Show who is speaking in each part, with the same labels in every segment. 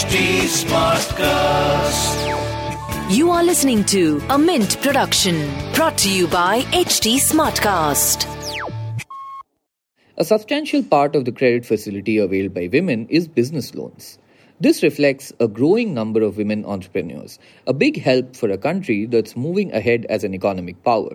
Speaker 1: HT Smartcast.
Speaker 2: You are listening to a Mint production brought to you by HT Smartcast.
Speaker 3: A substantial part of the credit facility availed by women is business loans. This reflects a growing number of women entrepreneurs, a big help for a country that's moving ahead as an economic power.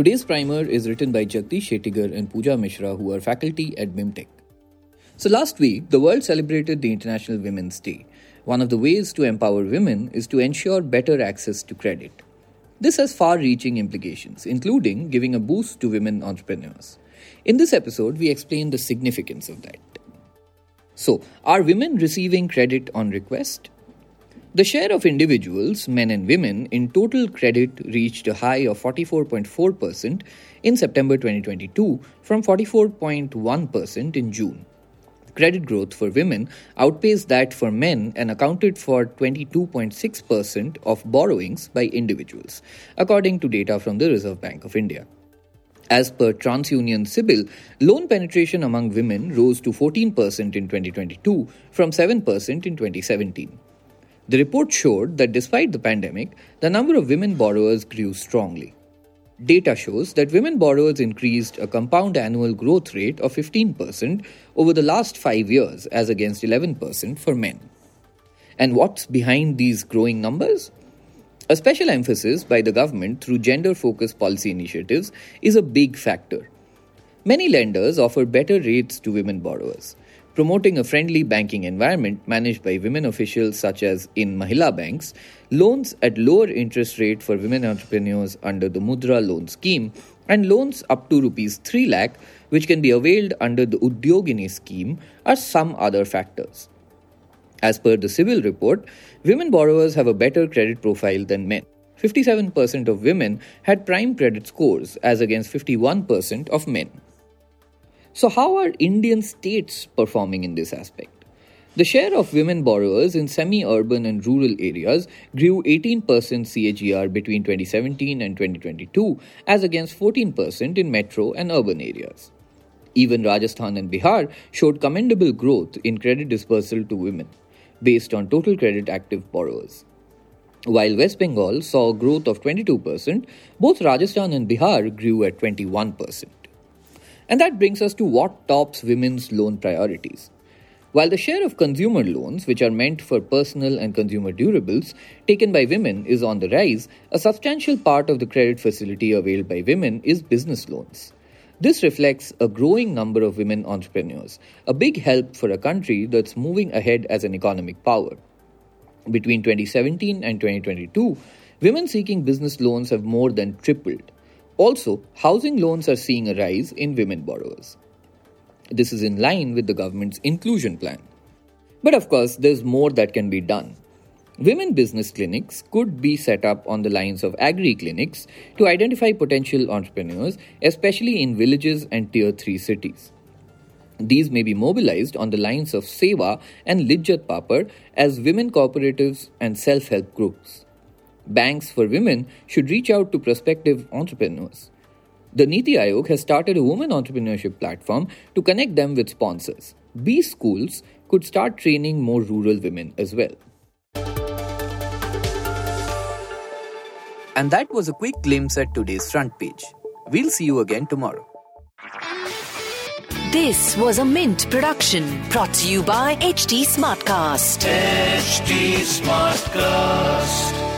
Speaker 3: Today's primer is written by Jagdish Shettigar and Pooja Mishra, who are faculty at BIMTech. So, last week, the world celebrated the International Women's Day. One of the ways to empower women is to ensure better access to credit. This has far reaching implications, including giving a boost to women entrepreneurs. In this episode, we explain the significance of that. So, are women receiving credit on request? The share of individuals, men and women, in total credit reached a high of 44.4% in September 2022 from 44.1% in June. Credit growth for women outpaced that for men and accounted for 22.6% of borrowings by individuals, according to data from the Reserve Bank of India. As per TransUnion CIBIL, loan penetration among women rose to 14% in 2022 from 7% in 2017. The report showed that despite the pandemic, the number of women borrowers grew strongly. Data shows that women borrowers increased a compound annual growth rate of 15% over the last five years, as against 11% for men. And what's behind these growing numbers? A special emphasis by the government through gender focused policy initiatives is a big factor. Many lenders offer better rates to women borrowers promoting a friendly banking environment managed by women officials such as in Mahila banks, loans at lower interest rate for women entrepreneurs under the Mudra loan scheme, and loans up to rupees 3 lakh which can be availed under the Udyogini scheme are some other factors. As per the CIBIL report, women borrowers have a better credit profile than men. 57% of women had prime credit scores as against 51% of men. So, how are Indian states performing in this aspect? The share of women borrowers in semi urban and rural areas grew 18% CAGR between 2017 and 2022, as against 14% in metro and urban areas. Even Rajasthan and Bihar showed commendable growth in credit dispersal to women, based on total credit active borrowers. While West Bengal saw a growth of 22%, both Rajasthan and Bihar grew at 21%. And that brings us to what tops women's loan priorities. While the share of consumer loans, which are meant for personal and consumer durables, taken by women is on the rise, a substantial part of the credit facility availed by women is business loans. This reflects a growing number of women entrepreneurs, a big help for a country that's moving ahead as an economic power. Between 2017 and 2022, women seeking business loans have more than tripled. Also, housing loans are seeing a rise in women borrowers. This is in line with the government's inclusion plan. But of course, there's more that can be done. Women business clinics could be set up on the lines of agri clinics to identify potential entrepreneurs, especially in villages and tier 3 cities. These may be mobilized on the lines of SEWA and Lijjat Papad as women cooperatives and self help groups banks for women should reach out to prospective entrepreneurs. The Niti Aayog has started a women entrepreneurship platform to connect them with sponsors. B schools could start training more rural women as well.
Speaker 4: And that was a quick glimpse at today's front page. We'll see you again tomorrow.
Speaker 2: This was a Mint production brought to you by HT Smartcast.
Speaker 1: HT Smartcast.